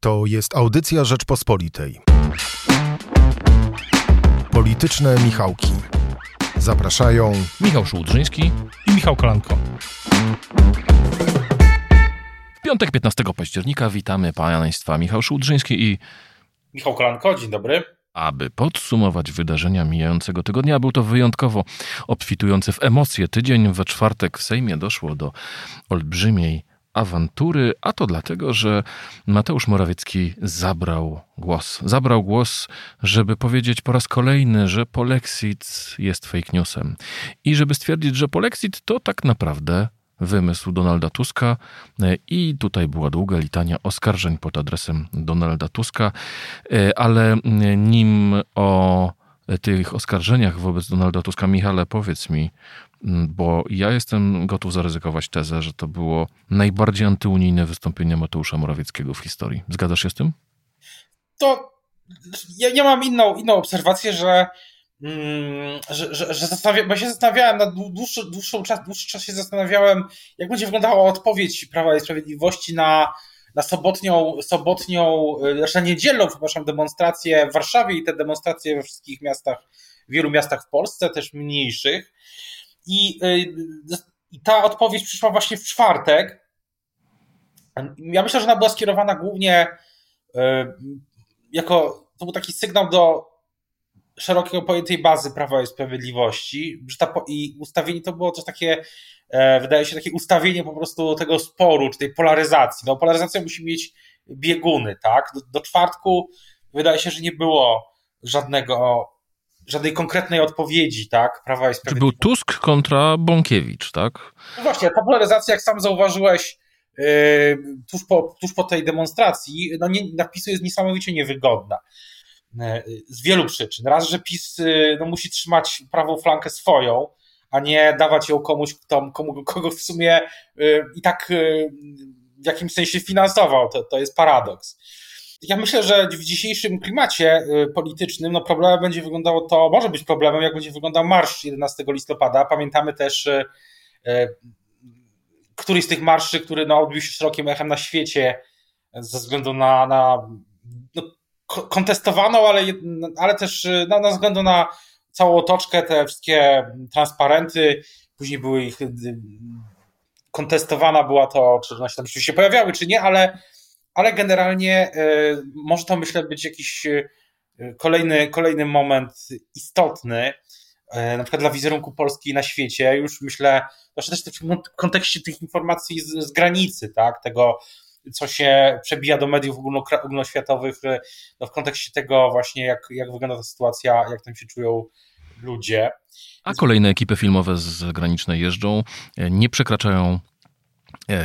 To jest audycja Rzeczpospolitej. Polityczne Michałki. Zapraszają Michał Szułdrzyński i Michał Kolanko. W piątek 15 października witamy Państwa Michał Szułdrzyński i Michał Kolanko, dzień dobry. aby podsumować wydarzenia mijającego tygodnia, był to wyjątkowo obfitujący w emocje tydzień. We czwartek w Sejmie doszło do olbrzymiej awantury, a to dlatego, że Mateusz Morawiecki zabrał głos. Zabrał głos, żeby powiedzieć po raz kolejny, że polexit jest fake newsem. I żeby stwierdzić, że polexit to tak naprawdę wymysł Donalda Tuska E, i tutaj była długa litania oskarżeń pod adresem Donalda Tuska, E, ale mm, nim o tych oskarżeniach wobec Donalda Tuska, Michale, powiedz mi, bo ja jestem gotów zaryzykować tezę, że to było najbardziej antyunijne wystąpienie Mateusza Morawieckiego w historii. Zgadzasz się z tym? To ja, ja mam inną, inną obserwację, że, mm, że, że, że bo się zastanawiałem na dłu- dłuższy, dłuższą czas, dłuższy czas się zastanawiałem, jak będzie wyglądała odpowiedź Prawa i Sprawiedliwości na, na sobotnią, sobotnią, y, znaczy na niedzielną, przepraszam, demonstrację w Warszawie i te demonstracje we wszystkich miastach, w wielu miastach w Polsce, też mniejszych. I, y, i ta odpowiedź przyszła właśnie w czwartek. Ja myślę, że ona była skierowana głównie y, jako, to był taki sygnał do szerokiego pojętej bazy Prawa i Sprawiedliwości, że ta, i ustawienie to było też takie, e, wydaje się, takie ustawienie po prostu tego sporu, czy tej polaryzacji. No, polaryzacja musi mieć bieguny, tak? Do, do czwartku wydaje się, że nie było żadnego, żadnej konkretnej odpowiedzi, tak? Prawa i Czy był. Tusk kontra Bąkiewicz, tak? No właśnie, ta polaryzacja, jak sam zauważyłeś, yy, tuż, po, tuż po tej demonstracji, no nie, napisu jest niesamowicie niewygodna. Yy, Z wielu przyczyn. Raz, że PiS yy, no, musi trzymać prawą flankę swoją, a nie dawać ją komuś, kto, komu, kogo w sumie i tak w jakimś sensie finansował. To, to jest paradoks. Ja myślę, że w dzisiejszym klimacie y, politycznym no problemem będzie wyglądało to, może być problemem, jak będzie wyglądał marsz 11 listopada. Pamiętamy też y, y, któryś z tych marszy, który no, odbił się szerokim echem na świecie ze względu na, na no, ko- kontestowaną, ale, ale też no, na względu na całą otoczkę, te wszystkie transparenty, później były ich kontestowana była to, czy one się tam rzeczywiście pojawiały, czy nie, ale, ale generalnie y, może to myślę być jakiś y, kolejny, kolejny moment istotny, y, na przykład dla wizerunku Polski na świecie. Już myślę, zwłaszcza też w kontekście tych informacji z, z granicy, tak, tego, co się przebija do mediów ogólnoświatowych, no w kontekście tego właśnie, jak, jak wygląda ta sytuacja, jak tam się czują ludzie. A kolejne ekipy filmowe z zagranicznej jeżdżą, e, nie przekraczają e,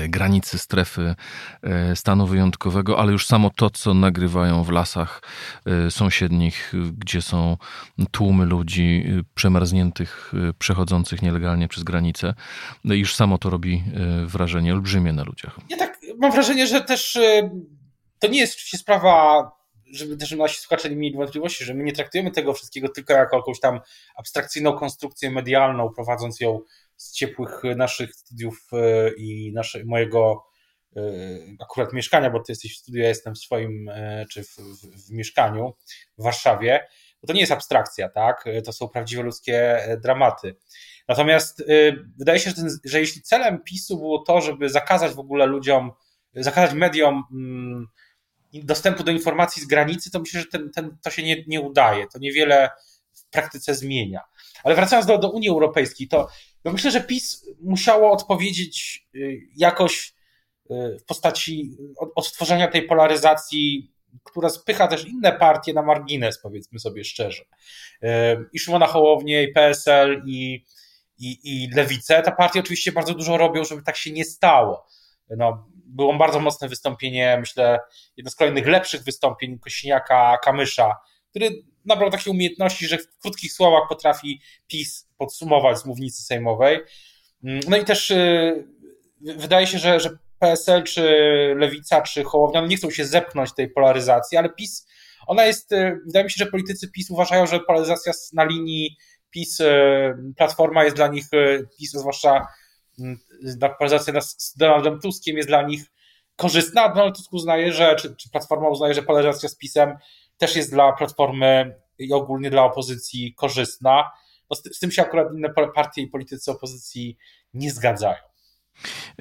granicy strefy e, stanu wyjątkowego, ale już samo to, co nagrywają w lasach e, sąsiednich, e, gdzie są tłumy ludzi e, przemarzniętych, e, przechodzących nielegalnie przez granicę, e, już samo to robi e, wrażenie olbrzymie na ludziach. Ja tak mam wrażenie, że też to nie jest oczywiście sprawa, żeby też nasi słuchacze nie mieli wątpliwości, że my nie traktujemy tego wszystkiego tylko jako jakąś tam abstrakcyjną konstrukcję medialną, prowadząc ją z ciepłych naszych studiów y, i nasze, mojego y, akurat mieszkania, bo ty jesteś w studiu, ja jestem w swoim, czy w, w, w mieszkaniu w Warszawie, bo to nie jest abstrakcja, tak? To są prawdziwe ludzkie dramaty. Natomiast wydaje się, że, ten, że jeśli celem PiSu było to, żeby zakazać w ogóle ludziom, zakazać mediom mm, dostępu do informacji z granicy, to myślę, że ten, ten, to się nie, nie udaje. To niewiele w praktyce zmienia. Ale wracając do, do Unii Europejskiej, to no myślę, że PiS musiało odpowiedzieć y, jakoś y, w postaci od- odtworzenia tej polaryzacji, która spycha też inne partie na margines, powiedzmy sobie szczerze. Y, I Szymona Hołownię, i PSL, i, i, i Lewicę. Te partie oczywiście bardzo dużo robią, żeby tak się nie stało. No, było bardzo mocne wystąpienie, myślę, jedno z kolejnych lepszych wystąpień Kośniaka Kamysza, który nabrał takiej umiejętności, że w krótkich słowach potrafi PiS podsumować z mównicy sejmowej. No i też y, wydaje się, że, że PSL, czy Lewica, czy Hołownia no nie chcą się zepchnąć tej polaryzacji, ale PiS, ona jest, y, wydaje mi się, że politycy PiS uważają, że polaryzacja na linii PiS, y, Platforma jest dla nich, PiS, zwłaszcza y, polaryzacja z Donaldem Tuskiem jest dla nich korzystna. Donald Tusk uznaje, że, czy, czy Platforma uznaje, że polaryzacja z PiSem też jest dla Platformy i ogólnie dla opozycji korzystna. No z, tym się akurat inne partie i politycy opozycji nie zgadzają.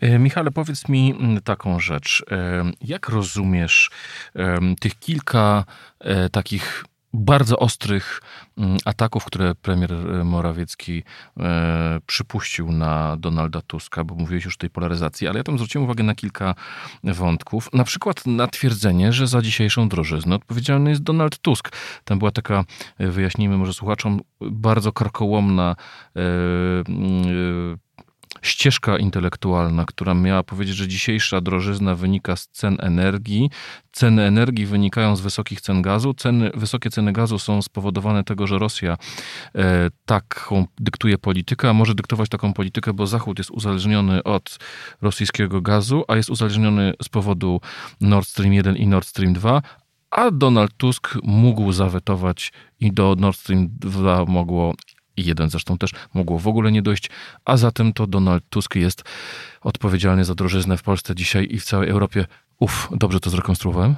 E, Michale, powiedz mi mm, taką rzecz. E, jak rozumiesz tych kilka e, takich bardzo ostrych mm, ataków, które premier e, Morawiecki e, przypuścił na Donalda Tuska, bo mówiłeś już o tej polaryzacji, ale ja tam zwróciłem uwagę na kilka wątków. Na przykład na twierdzenie, że za dzisiejszą drożyznę odpowiedzialny jest Donald Tusk. Tam była taka, e, wyjaśnijmy może słuchaczom, bardzo karkołomna ścieżka intelektualna, która miała powiedzieć, że dzisiejsza drożyzna wynika z cen energii. Ceny energii wynikają z wysokich cen gazu. Ceny, wysokie ceny gazu są spowodowane tego, że Rosja e, taką dyktuje politykę, a może dyktować taką politykę, bo Zachód jest uzależniony od rosyjskiego gazu, a jest uzależniony z powodu Nord Stream 1 i Nord Stream 2, a Donald Tusk mógł zawetować i do Nord Stream 2 mogło i jeden zresztą też mogło w ogóle nie dojść, a zatem to Donald Tusk jest odpowiedzialny za drożyznę w Polsce dzisiaj i w całej Europie. Uf, dobrze to zrekonstruowałem?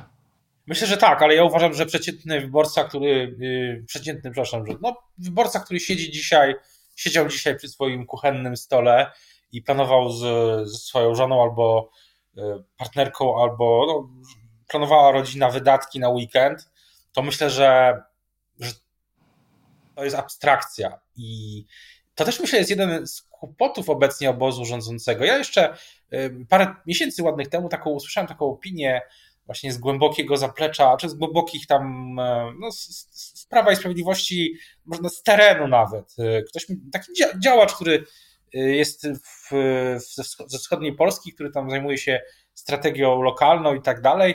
Myślę, że tak, ale ja uważam, że przeciętny wyborca, który, yy, przeciętny, przepraszam, że no, wyborca, który siedzi dzisiaj, siedział dzisiaj przy swoim kuchennym stole i planował z, ze swoją żoną albo y, partnerką, albo no, planowała rodzina wydatki na weekend, to myślę, że, że to jest abstrakcja. I to też myślę jest jeden z kłopotów obecnie obozu rządzącego. Ja jeszcze parę miesięcy ładnych temu taką, usłyszałem taką opinię właśnie z głębokiego zaplecza, czy z głębokich tam, e, no, z, z Prawa i Sprawiedliwości, można z terenu nawet. E, ktoś, taki działacz, który e, jest w, w, ze wschodniej Polski, który tam zajmuje się strategią lokalną i tak dalej,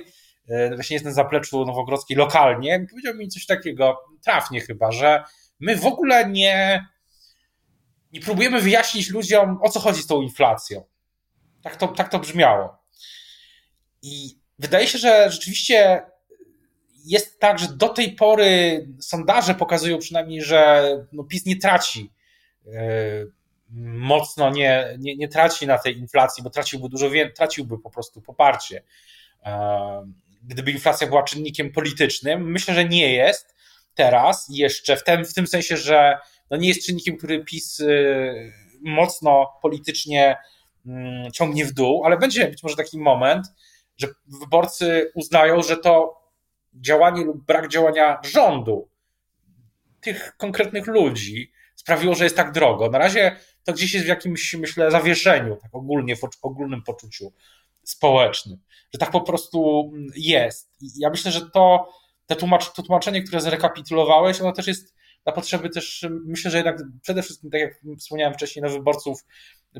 właśnie jest na zapleczu Nowogrodzkiej lokalnie, powiedział mi coś takiego, trafnie chyba, że my w ogóle nie, nie próbujemy wyjaśnić ludziom, o co chodzi z tą inflacją. Tak to, tak to brzmiało. I wydaje się, że rzeczywiście jest tak, że do tej pory sondaże pokazują przynajmniej, że no PiS nie traci yy, mocno, nie, nie, nie traci na tej inflacji, bo traciłby dużo traciłby po prostu poparcie. Yy, gdyby inflacja była czynnikiem politycznym, myślę, że nie jest teraz jeszcze, w tym, w tym sensie, że no nie jest czynnikiem, który PiS y, mocno politycznie mm, ciągnie w dół, ale będzie być może taki moment, że wyborcy uznają, że to działanie lub brak działania rządu, tych konkretnych ludzi, sprawiło, że jest tak drogo. Na razie to gdzieś jest w jakimś, myślę, zawieszeniu, tak ogólnie, w ogólnym poczuciu społecznym, że tak po prostu jest. I ja myślę, że to te tłumacz, to tłumaczenie, które zrekapitulowałeś, ono też jest na potrzeby też, myślę, że jednak przede wszystkim, tak jak wspomniałem wcześniej, na wyborców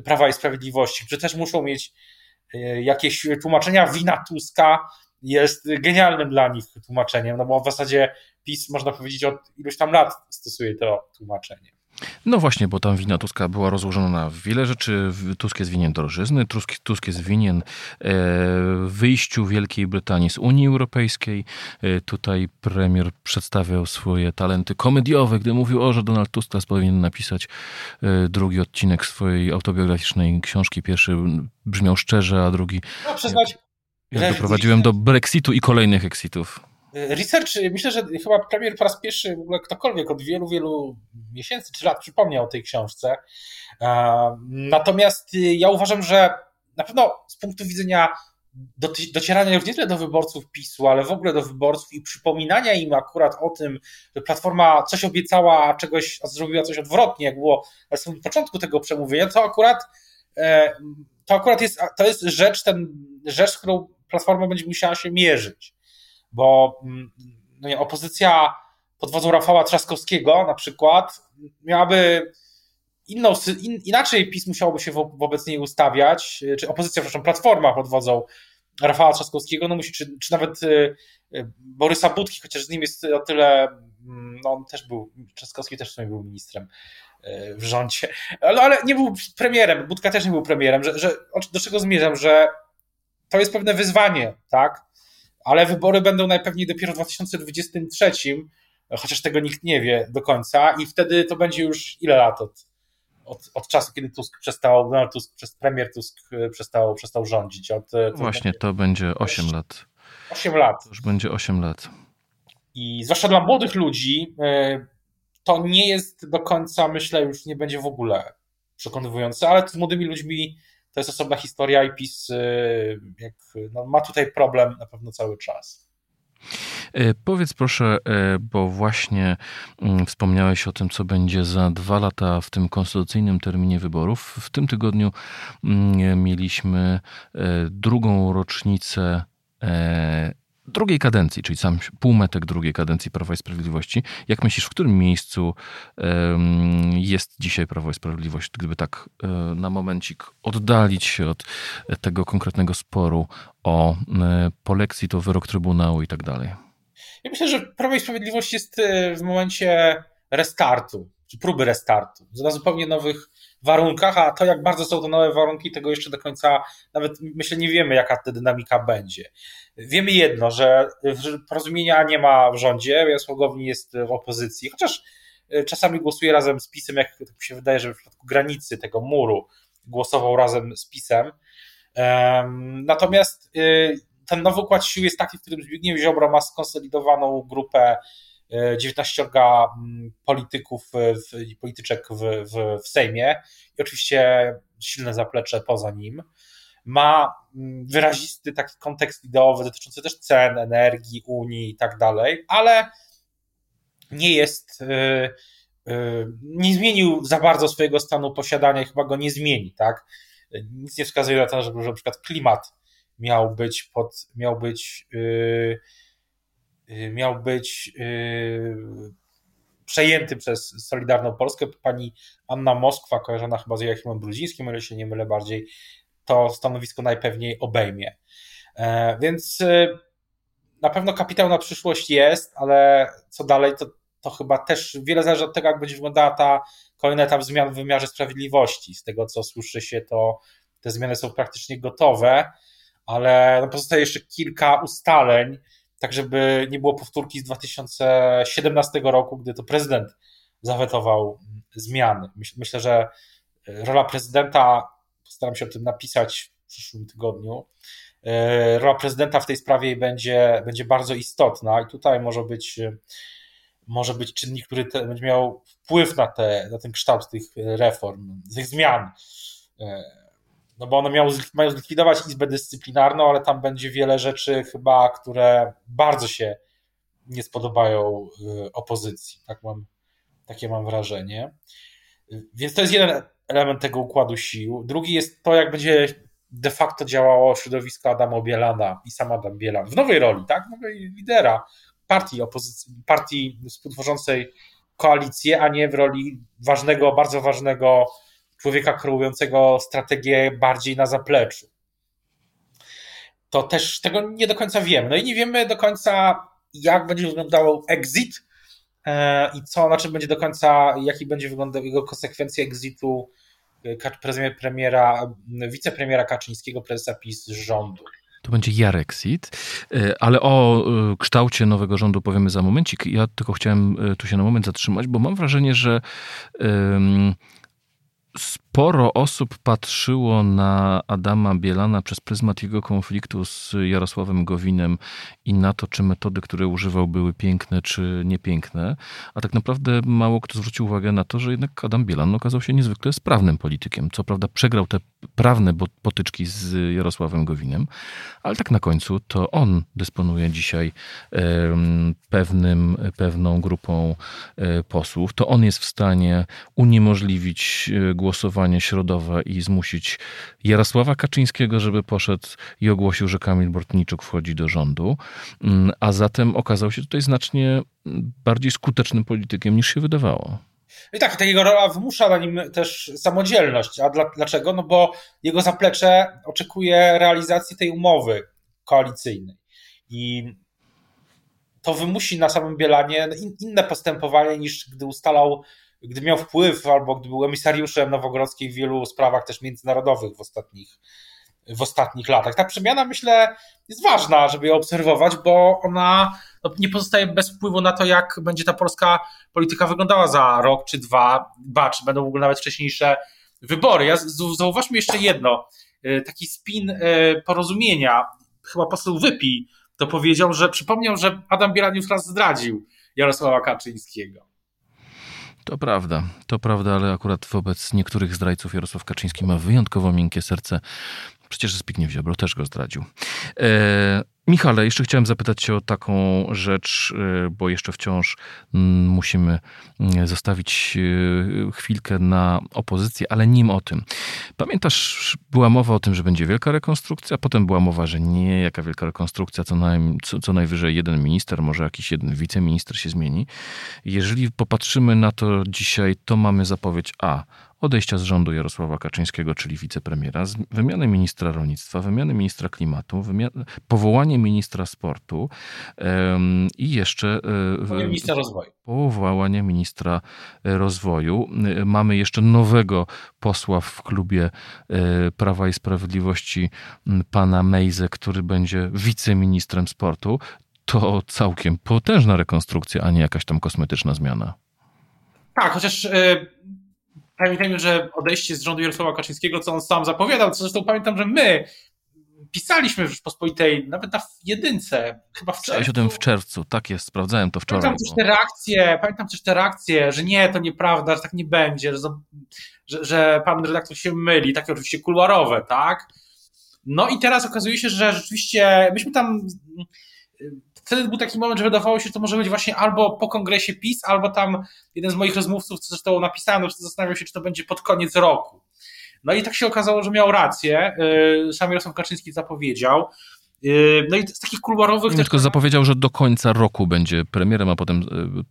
Prawa i Sprawiedliwości, że też muszą mieć e, jakieś tłumaczenia. Wina Tuska jest genialnym dla nich tłumaczeniem, no bo w zasadzie PiS, można powiedzieć, od iluś tam lat stosuje to tłumaczenie. No właśnie, bo tam wina Tuska była rozłożona na wiele rzeczy. Tusk jest winien drożyzny, Tusk, Tusk jest winien e, wyjściu Wielkiej Brytanii z Unii Europejskiej. E, tutaj premier przedstawiał swoje talenty komediowe, gdy mówił, o, że Donald Tusk teraz powinien napisać e, drugi odcinek swojej autobiograficznej książki. Pierwszy brzmiał szczerze, a drugi... No, przyznać... Jak doprowadziłem do Brexitu i kolejnych exitów. Research, myślę, że chyba premier po raz pierwszy w ogóle ktokolwiek od wielu, wielu miesięcy czy lat przypomniał o tej książce. Natomiast ja uważam, że na pewno z punktu widzenia docierania już nie tyle do wyborców PiSu, ale w ogóle do wyborców i przypominania im akurat o tym, że Platforma coś obiecała, a czegoś a zrobiła coś odwrotnie, jak było na samym początku tego przemówienia, to akurat e, to akurat jest, to jest rzecz, ten, rzecz, którą Platforma będzie musiała się mierzyć bo mm, no nie, opozycja pod wodzą Rafała Trzaskowskiego na przykład miałaby inną, in, inaczej PiS musiałoby się wo, wobec niej ustawiać, czy opozycja, przepraszam, Platforma pod wodzą Rafała Trzaskowskiego, no musi, czy, czy nawet y, y, Borysa Budki, chociaż z nim jest o tyle, mm, no on też był, Trzaskowski też w sumie był ministrem y, w rządzie, ale, ale nie był premierem, Budka też nie był premierem, że, że do czego zmierzam, że to jest pewne wyzwanie, tak, ale wybory będą najpewniej dopiero w 2023, chociaż tego nikt nie wie do końca i wtedy to będzie już ile lat od, od, od czasu, kiedy Tusk przestał, Donald Tusk, przez premier Tusk przestał, przestał rządzić. Od, Właśnie, to będzie 8 lat. 8 lat. To już będzie 8 lat. I zwłaszcza dla młodych ludzi to nie jest do końca, myślę, już nie będzie w ogóle przekonywujące, ale z młodymi ludźmi to jest osobna historia i PiS y, jak, no, ma tutaj problem na pewno cały czas. E, powiedz proszę, e, bo właśnie mm, wspomniałeś o tym, co będzie za dwa lata w tym konstytucyjnym terminie wyborów. W tym tygodniu mm, mieliśmy e, drugą rocznicę drugiej kadencji, czyli sam półmetek drugiej kadencji Prawa i Sprawiedliwości. Jak myślisz, w którym miejscu jest dzisiaj Prawo i Sprawiedliwość, gdyby tak e, na momencik oddalić się od tego konkretnego sporu o e, polexit, o wyrok Trybunału i tak dalej? Ja myślę, że Prawo i Sprawiedliwość jest e, w momencie restartu, czy próby restartu, na zupełnie nowych warunkach, a to jak bardzo są to nowe warunki, tego jeszcze do końca nawet myślę nie wiemy, jaka ta dynamika będzie. Wiemy jedno, że porozumienia nie ma w rządzie, Jarosław jest w opozycji, chociaż e, czasami głosuje razem z PiSem, jak tak mi się wydaje, że w przypadku granicy tego muru głosował razem z PiSem. Natomiast e, ten nowy układ sił jest taki, w którym Zbigniew Ziobro ma skonsolidowaną grupę 19 mm, polityków i polityczek w, w, w Sejmie i oczywiście silne zaplecze poza nim. Ma mm, wyrazisty taki kontekst ideowy dotyczący też cen, energii, Unii i tak dalej, ale nie jest, y, y, nie zmienił za bardzo swojego stanu posiadania i chyba go nie zmieni, tak? Nic nie wskazuje na to, żeby że na przykład klimat miał być pod, miał być yy, miał być y, przejęty przez Solidarną Polskę. Pani Anna Moskwa, kojarzona chyba z Joachimem Brudzińskim, ale się nie mylę bardziej, to stanowisko najpewniej obejmie. E, więc y, na pewno kapitał na przyszłość jest, ale co dalej, to, to chyba też wiele zależy od tego, jak będzie wyglądała ta kolejny etap zmian w wymiarze sprawiedliwości. Z tego, co słyszy się, to te zmiany są praktycznie gotowe, ale no pozostaje jeszcze kilka ustaleń, tak żeby nie było powtórki z 2017 roku, gdy to prezydent zawetował zmiany. Myślę, że rola prezydenta, postaram się o tym napisać w przyszłym tygodniu, e, rola prezydenta w tej sprawie będzie, będzie bardzo istotna i tutaj może być, może być czynnik, który te, będzie miał wpływ na, te, na ten kształt tych reform, tych zmian. No bo one miały, mają zlikwidować Izbę Dyscyplinarną, ale tam będzie wiele rzeczy chyba, które bardzo się nie spodobają y, opozycji. Tak mam, takie mam wrażenie. Więc to jest jeden element tego układu sił. Drugi jest to, jak będzie de facto działało środowisko Adama Bielana i sam Adam Bielan w nowej roli, tak? Nowej lidera partii opozycji, partii współtworzącej koalicję, a nie w roli ważnego, bardzo ważnego człowieka kreującego strategię bardziej na zapleczu. To też tego nie do końca wiemy. No i nie wiemy do końca, jak będzie wyglądał exit e, i co, na czym będzie do końca, jaki będzie wyglądał jego konsekwencje exitu e, premiera, wicepremiera Kaczyńskiego, prezesa PiS rządu. To będzie Jarexit, e, ale o kształcie nowego rządu powiemy za momencik. Ja tylko chciałem tu się na moment zatrzymać, bo mam wrażenie, że sp- sporo osób patrzyło na Adama Bielana przez pryzmat jego konfliktu z Jarosławem Gowinem i na to, czy metody, które używał, były piękne czy niepiękne, a tak naprawdę mało kto zwrócił uwagę na to, że jednak Adam Bielan okazał się niezwykle sprawnym politykiem. Co prawda przegrał te prawne potyczki z Jarosławem Gowinem, ale tak na końcu to on dysponuje dzisiaj pewnym, pewną grupą e, posłów. To on jest w stanie uniemożliwić e, głosowanie środowe i zmusić Jarosława Kaczyńskiego, żeby poszedł i ogłosił, że Kamil Bortniczuk wchodzi do rządu, mm, a zatem okazał się tutaj znacznie bardziej skutecznym politykiem niż się wydawało. I tak, ta jego rola wymusza na nim też samodzielność. A dla, dlaczego? No bo jego zaplecze oczekuje realizacji tej umowy koalicyjnej. I to wymusi na samym Bielanie inne postępowanie niż gdy ustalał gdy miał wpływ albo gdy był emisariuszem Nowogrodzkiej w wielu sprawach też międzynarodowych w ostatnich, w ostatnich latach. Ta przemiana, myślę, jest ważna, żeby ją obserwować, bo ona no, nie pozostaje bez wpływu na to, jak będzie ta polska polityka wyglądała za rok czy dwa, ba, czy będą w ogóle nawet wcześniejsze wybory. Ja zauważmy jeszcze jedno, y, taki spin y, porozumienia, chyba poseł Wypi to powiedział, że przypomniał, że Adam Bielanius raz zdradził Jarosława Kaczyńskiego. To prawda, to prawda, ale akurat wobec niektórych zdrajców Jarosław Kaczyński ma wyjątkowo miękkie serce. Przecież Zbigniew Ziobro też go zdradził. E, Michale, jeszcze chciałem zapytać Cię o taką rzecz, e, bo jeszcze wciąż mm, musimy mm, zostawić e, chwilkę na opozycję, ale nim o tym. Pamiętasz, była mowa o tym, że będzie wielka rekonstrukcja, potem była mowa, że nie, jaka wielka rekonstrukcja, co, naj, co, co najwyżej jeden minister, może jakiś jeden wiceminister się zmieni. Jeżeli popatrzymy na to dzisiaj, to mamy zapowiedź A odejścia z rządu Jarosława Kaczyńskiego, czyli wicepremiera, wymiany ministra rolnictwa, wymiany ministra klimatu, powołanie ministra sportu um, i jeszcze um, ministra rozwoju. powołanie ministra e, rozwoju. E, mamy jeszcze nowego posła w klubie Prawa i Sprawiedliwości, pana Mejze, który będzie wiceministrem sportu. To całkiem potężna rekonstrukcja, a nie jakaś tam kosmetyczna zmiana. Tak, chociaż pamiętajmy, że odejście z rządu Jarosława Kaczyńskiego, co on sam zapowiadał, co zresztą pamiętam, że my pisaliśmy w Rzeczpospolitej, nawet na jedynce, chyba w czerwcu. o tym w czerwcu, tak jest, sprawdzałem to wczoraj. Pamiętam też te reakcje, pamiętam też te reakcje, że nie, to nieprawda, że tak nie będzie, że, że, że pan redaktor się myli, takie oczywiście kuluarowe, tak? No i teraz okazuje się, że rzeczywiście myśmy tam wtedy był taki moment, że wydawało się, że to może być właśnie albo po kongresie PiS, albo tam jeden z moich rozmówców, co zresztą napisałem, zastanawiał się, czy to będzie pod koniec roku. No i tak się okazało, że miał rację. Y, sam Jarosław Kaczyński zapowiedział. Y, no i z takich kuluarowych... Tylko zapowiedział, że do końca roku będzie premierem, a potem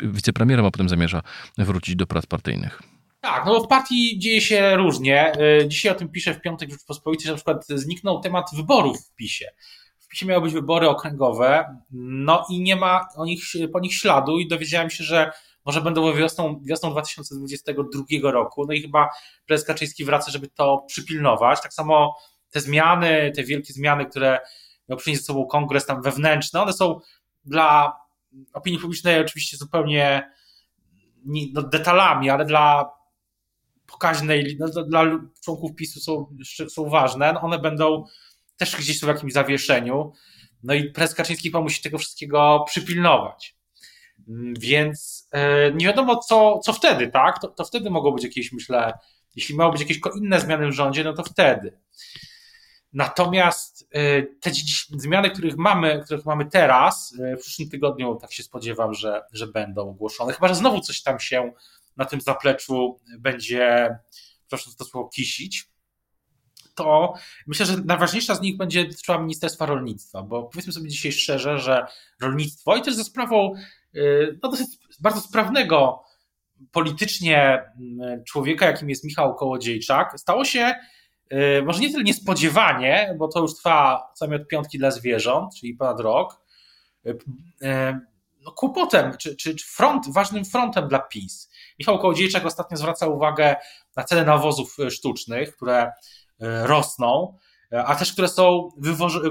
y, wicepremierem, a potem zamierza wrócić do prac partyjnych. Tak, no w partii dzieje się różnie. Dzisiaj o tym piszę w piątek w Rzeczpospolitej, że na przykład zniknął temat wyborów w PiSie PiSie miały być wybory okręgowe, no i nie ma o nich, po nich śladu i dowiedziałem się, że może będą wiosną, wiosną 2022 roku, no i chyba prezes Kaczyński wraca, żeby to przypilnować. Tak samo te zmiany, te wielkie zmiany, które miał przynieść ze sobą kongres tam wewnętrzny, one są dla opinii publicznej oczywiście zupełnie no, detalami, ale dla pokaźnej, no, dla członków PiSu są, są ważne. No, one będą też gdzieś są w jakimś zawieszeniu. No i prezes Kaczyński chyba musi tego wszystkiego przypilnować. Mm, więc e, nie wiadomo, co, co wtedy, tak? To, to wtedy mogą być jakieś, myślę, jeśli mają być jakieś inne zmiany w rządzie, no to wtedy. Natomiast e, te zmiany, których mamy, których mamy teraz, e, w przyszłym tygodniu, tak się spodziewam, że, że będą ogłoszone. Chyba, że znowu coś tam się na tym zapleczu będzie, proszę to słowo, kisić to myślę, że najważniejsza z nich będzie dotyczyła Ministerstwa Rolnictwa, bo powiedzmy sobie dzisiaj szczerze, że rolnictwo i też ze sprawą y, no, dosyć bardzo sprawnego politycznie mm, człowieka, jakim jest Michał Kołodziejczak, stało się y, może nie tyle niespodziewanie, bo to już trwa najmniej od piątki dla zwierząt, czyli ponad rok, y, no, kłopotem, czy, czy, front, ważnym frontem dla PiS. Michał Kołodziejczak ostatnio zwraca uwagę na ceny nawozów sztucznych, które rosną, e, a też które są,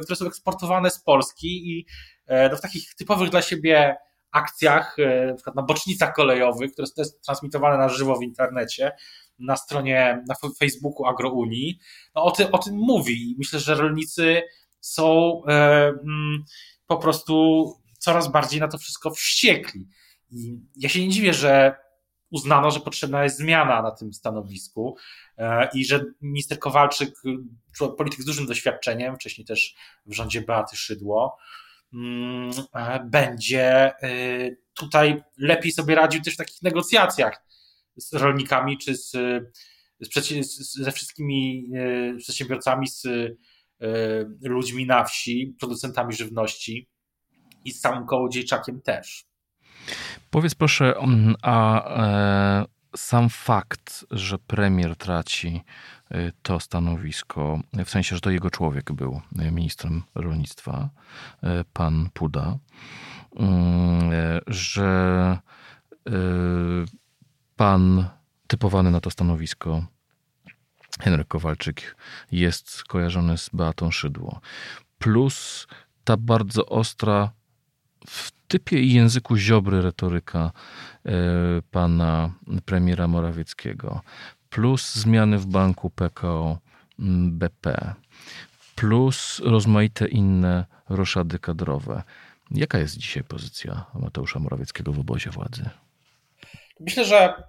które są eksportowane z Polski i e, no, w takich typowych dla siebie akcjach, na przykład na bocznicach kolejowych, które są transmitowane na żywo w internecie, na stronie, na Facebooku AgroUnii, no o, ty, o tym mówi. Myślę, że rolnicy są e, mm, po prostu coraz bardziej na to wszystko wściekli. I ja się nie dziwię, że uznano, że potrzebna jest zmiana na tym stanowisku e, i że minister Kowalczyk, polityk z dużym doświadczeniem, wcześniej też w rządzie Beaty Szydło, mm, e, będzie e, tutaj lepiej sobie radził też w takich negocjacjach z rolnikami czy z, z, ze wszystkimi przedsiębiorcami, z ludźmi na wsi, producentami żywności i z samym Kołodziejczakiem też. Powiedz proszę, mm, a e, sam fakt, że premier traci e, to stanowisko, w sensie, że to jego człowiek był e, ministrem rolnictwa, pan Puda, mm, że pan typowany na to stanowisko Henryk Kowalczyk jest kojarzony z Beatą Szydło. Plus ta bardzo ostra w typie i języku ziobry retoryka e, pana premiera Morawieckiego. Plus zmiany w banku PKO BP. Plus rozmaite inne roszady kadrowe. Jaka jest dzisiaj pozycja Mateusza Morawieckiego w obozie władzy? Myślę, że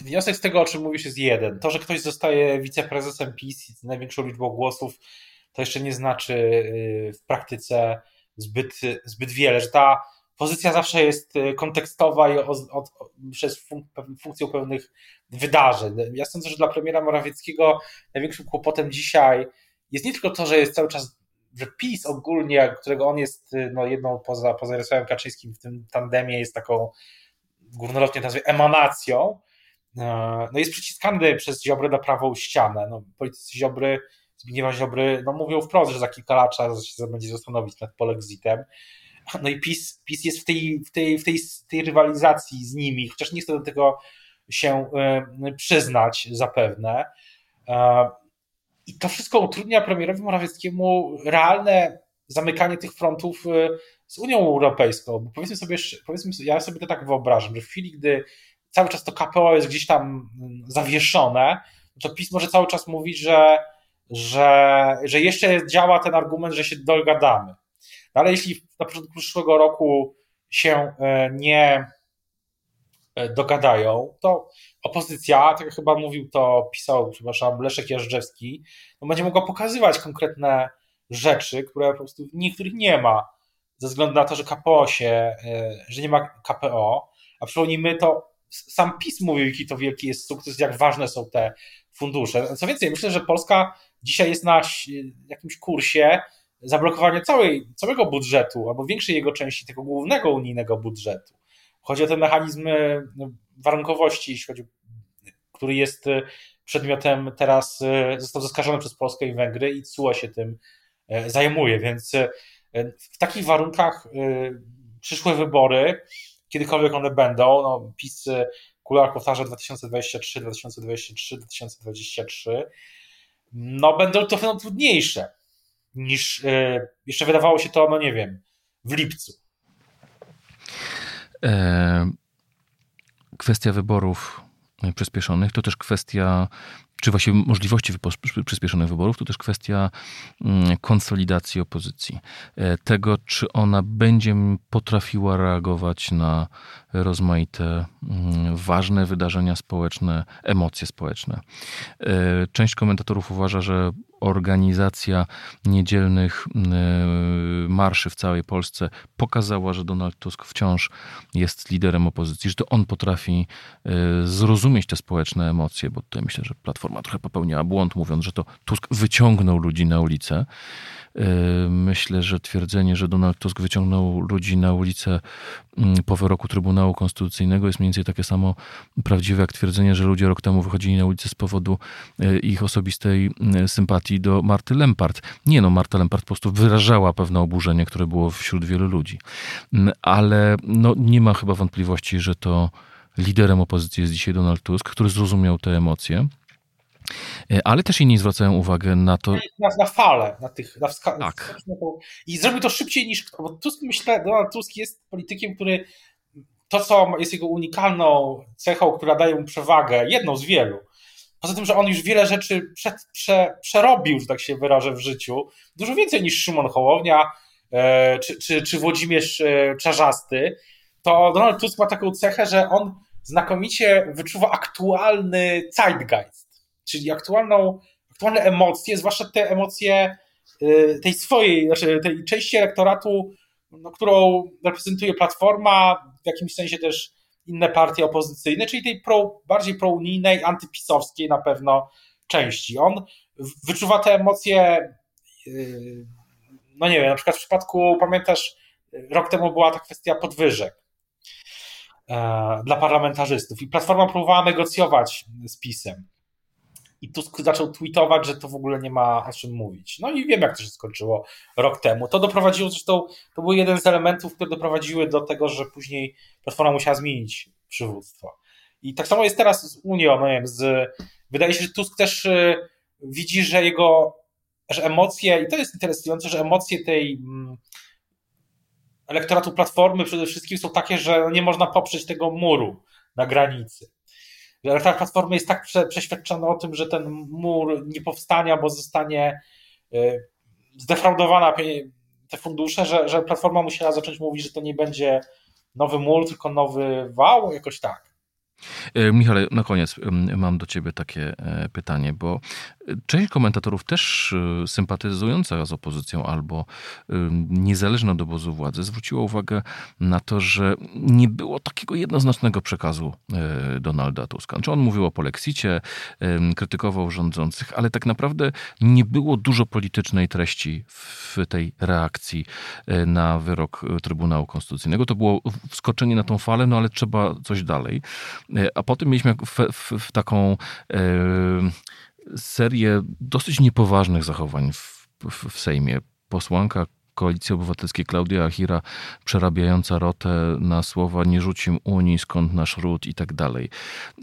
wniosek z tego, o czym mówisz, jest jeden. To, że ktoś zostaje wiceprezesem PiS z największą liczbą głosów, to jeszcze nie znaczy y, w praktyce zbyt, zbyt wiele, że ta pozycja zawsze jest y, kontekstowa i od, od, przez fun, funkcją pewnych wydarzeń. Ja sądzę, że dla premiera Morawieckiego największym kłopotem dzisiaj jest nie tylko to, że jest cały czas, że PiS ogólnie, którego on jest y, no, jedną poza, poza Jarosławem Kaczyńskim w tym tandemie, jest taką górnolotnie nazwę emanacją, e, no jest przyciskany przez Ziobrę na prawą ścianę. No, politycy Ziobry, Zbigniewa Ziobry, no mówią wprost, że za kilka lat trzeba się będzie zastanowić nad polexitem. No i PiS, PiS jest w tej, w, tej, w, tej, tej rywalizacji z nimi, chociaż nie chcę do tego się e, przyznać zapewne. E, I to wszystko utrudnia premierowi Morawieckiemu realne zamykanie tych frontów z Unią Europejską. Bo powiedzmy sobie, powiedzmy ja sobie to tak wyobrażam, że w chwili, gdy cały czas to KPO jest gdzieś tam mm, zawieszone, to PiS może cały czas mówić, że, że, że jeszcze działa ten argument, że się dogadamy. No ale jeśli na początku przyszłego roku się e, nie e, dogadają, to opozycja, tak jak chyba mówił to, pisał, przepraszam, Leszek Jażdżewski, no będzie mogła pokazywać konkretne rzeczy, które po prostu niektórych nie ma ze względu na to, że KPO się, e, że nie ma KPO, a przypomnijmy to, sam PiS mówił, jaki to wielki jest sukces, jak ważne są te fundusze. Co więcej, myślę, że Polska dzisiaj jest na jakimś kursie zablokowania całej, całego budżetu, albo większej jego części tego głównego unijnego budżetu. Chodzi o ten mechanizm e, no, warunkowości, jeśli chodzi, który jest e, przedmiotem teraz, został zaskarżony przez Polskę i Węgry i CUE się tym zajmuje, więc w takich warunkach przyszłe wybory, kiedykolwiek one będą, no, PiS Kular powtarza 2023, 2023, 2023, no będą to pewno trudniejsze niż y, jeszcze wydawało się to, no nie wiem, w lipcu. E, kwestia wyborów przyspieszonych to też kwestia czy właściwie możliwości przyspieszonych wyborów, to też kwestia mm, konsolidacji opozycji. E, tego, czy ona będzie potrafiła reagować na rozmaite mm, ważne wydarzenia społeczne, emocje społeczne. E, część komentatorów uważa, że organizacja niedzielnych e, marszy w całej Polsce pokazała, że Donald Tusk wciąż jest liderem opozycji, że to on potrafi zrozumieć te społeczne emocje, bo tutaj myślę, że Platforma trochę popełniała błąd, mówiąc, że to Tusk wyciągnął ludzi na ulicę. E, myślę, że twierdzenie, że Donald Tusk wyciągnął ludzi na ulicę mm, po wyroku Trybunału Konstytucyjnego jest mniej więcej takie samo prawdziwe jak twierdzenie, że ludzie rok temu wychodzili na ulicę z powodu e, ich osobistej mm, do Marty Lempart. Nie no, Marta Lempart po prostu wyrażała pewne oburzenie, które było wśród wielu ludzi. Mm, ale no, nie ma chyba wątpliwości, że to liderem opozycji jest dzisiaj Donald Tusk, który zrozumiał te emocje E, ale też inni zwracają uwagę na to. Na, na falę, na tych. Na wska- tak. I zrobił to szybciej niż. Bo Tusk, myślę, Donald Tusk jest politykiem, który to, co jest jego unikalną cechą, która daje mu przewagę, jedną z wielu. Poza tym, że on już wiele rzeczy przed, prze, przerobił, że tak się wyrażę, w życiu. Dużo więcej niż Szymon Hołownia e, czy, czy, czy Włodzimierz e, Czarzasty. To Donald Tusk ma taką cechę, że on znakomicie wyczuwa aktualny zeitgeist czyli aktualną, aktualne emocje, zwłaszcza te emocje y, tej swojej, znaczy tej części elektoratu, no, którą reprezentuje Platforma, w jakimś sensie też inne partie opozycyjne, czyli tej pro, bardziej prounijnej, antypisowskiej na pewno części. On wyczuwa te emocje, y, no nie wiem, na przykład w przypadku, pamiętasz, rok temu była ta kwestia podwyżek e, dla parlamentarzystów i Platforma próbowała negocjować z PiSem i Tusk zaczął tweetować, że to w ogóle nie ma o czym mówić. No i wiem, jak to się skończyło rok temu. To doprowadziło zresztą, to był jeden z elementów, które doprowadziły do tego, że później Platforma musiała zmienić przywództwo. I tak samo jest teraz z Unią, no nie wiem, z, wydaje się, że Tusk też y, widzi, że jego, że emocje, i to jest interesujące, że emocje tej mm, elektoratu Platformy przede wszystkim są takie, że nie można poprzeć tego muru na granicy. Elektorat Platformy jest tak prze, przeświadczony o tym, że ten mur nie powstanie, bo zostanie y, zdefraudowana te fundusze, że, że Platforma musiała zacząć mówić, że to nie będzie nowy mur, tylko nowy wał, jakoś tak. E, Michale, na koniec mam do ciebie takie e, pytanie, bo e, część komentatorów też sympatyzująca z opozycją albo niezależna od obozu władzy zwróciła uwagę na to, że nie było takiego jednoznacznego przekazu Donalda Tuska. Czy on mówił o polexicie, krytykował rządzących, ale tak naprawdę nie było dużo politycznej treści w tej reakcji na wyrok Trybunału Konstytucyjnego. To było wskoczenie na tą falę, no ale trzeba coś dalej. E, a potem mieliśmy w, w, w taką e, serię dosyć niepoważnych zachowań w, w Sejmie. Posłanka Koalicji Obywatelskiej Klaudia Achira przerabiająca rotę na słowa nie rzucim Unii, skąd nasz ród i tak dalej.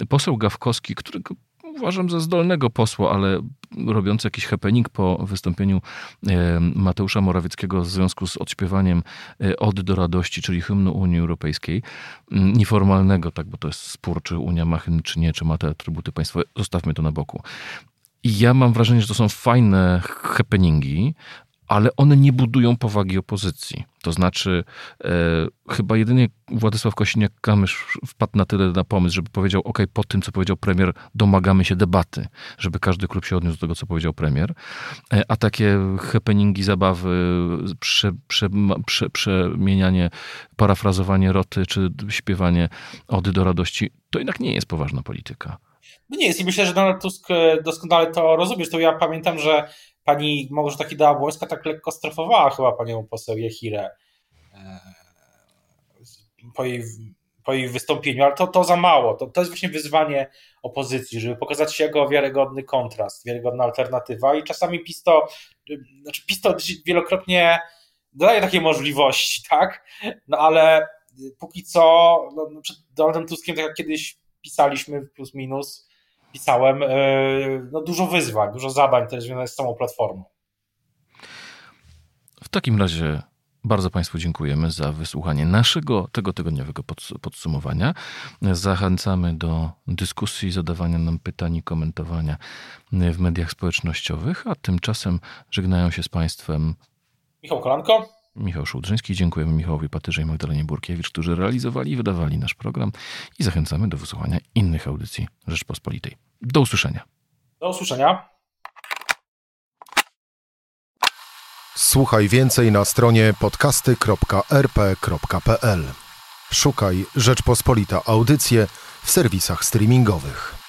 Poseł Gawkowski, którego uważam za zdolnego posła, ale robiący jakiś happening po wystąpieniu e, Mateusza Morawieckiego w związku z odśpiewaniem e, Od do radości, czyli hymnu Unii Europejskiej, mm, nieformalnego, tak, bo to jest spór, czy Unia ma hymn, czy nie, czy ma te atrybuty państwowe, zostawmy to na boku. I ja mam wrażenie, że to są fajne happeningi, ale one nie budują powagi opozycji. To znaczy, e, chyba jedynie Władysław Kosiniak-Kamysz wpadł na tyle na pomysł, żeby powiedział, ok, po tym, co powiedział premier, domagamy się debaty, żeby każdy klub się odniósł do tego, co powiedział premier. E, a takie happeningi, zabawy, prze, prze, prze, przemienianie, parafrazowanie roty, czy śpiewanie ody do radości, to jednak nie jest poważna polityka. No nie jest i myślę, że Donald Tusk e, doskonale to rozumiesz. To ja pamiętam, że pani taki dała Błońska tak lekko strofowała chyba panią poseł Jehirę e, po jej, po jej wystąpieniu, ale to, to za mało. To, to jest właśnie wyzwanie opozycji, żeby pokazać jego wiarygodny kontrast, wiarygodna alternatywa i czasami PiS to, znaczy PiS to wielokrotnie daje takie możliwości, tak? No ale póki co, no przed Donaldem Tuskiem, tak jak kiedyś pisaliśmy plus minus, pisałem, e, no dużo wyzwań, dużo zadań też związanych z samą platformą. W takim razie bardzo Państwu dziękujemy za wysłuchanie naszego tego tygodniowego podsumowania. Zachęcamy do dyskusji, zadawania nam pytań i komentowania w mediach społecznościowych, a tymczasem żegnają się z Państwem Michał Kolanko Michał Szułdrzyński. Dziękujemy Michałowi Patyrze i Magdalenie Burkiewicz, którzy realizowali i wydawali nasz program i zachęcamy do wysłuchania innych audycji Rzeczpospolitej. Do usłyszenia. Do usłyszenia. Słuchaj więcej na stronie podcasty.rp.pl. Szukaj Rzeczpospolita Audycje w serwisach streamingowych.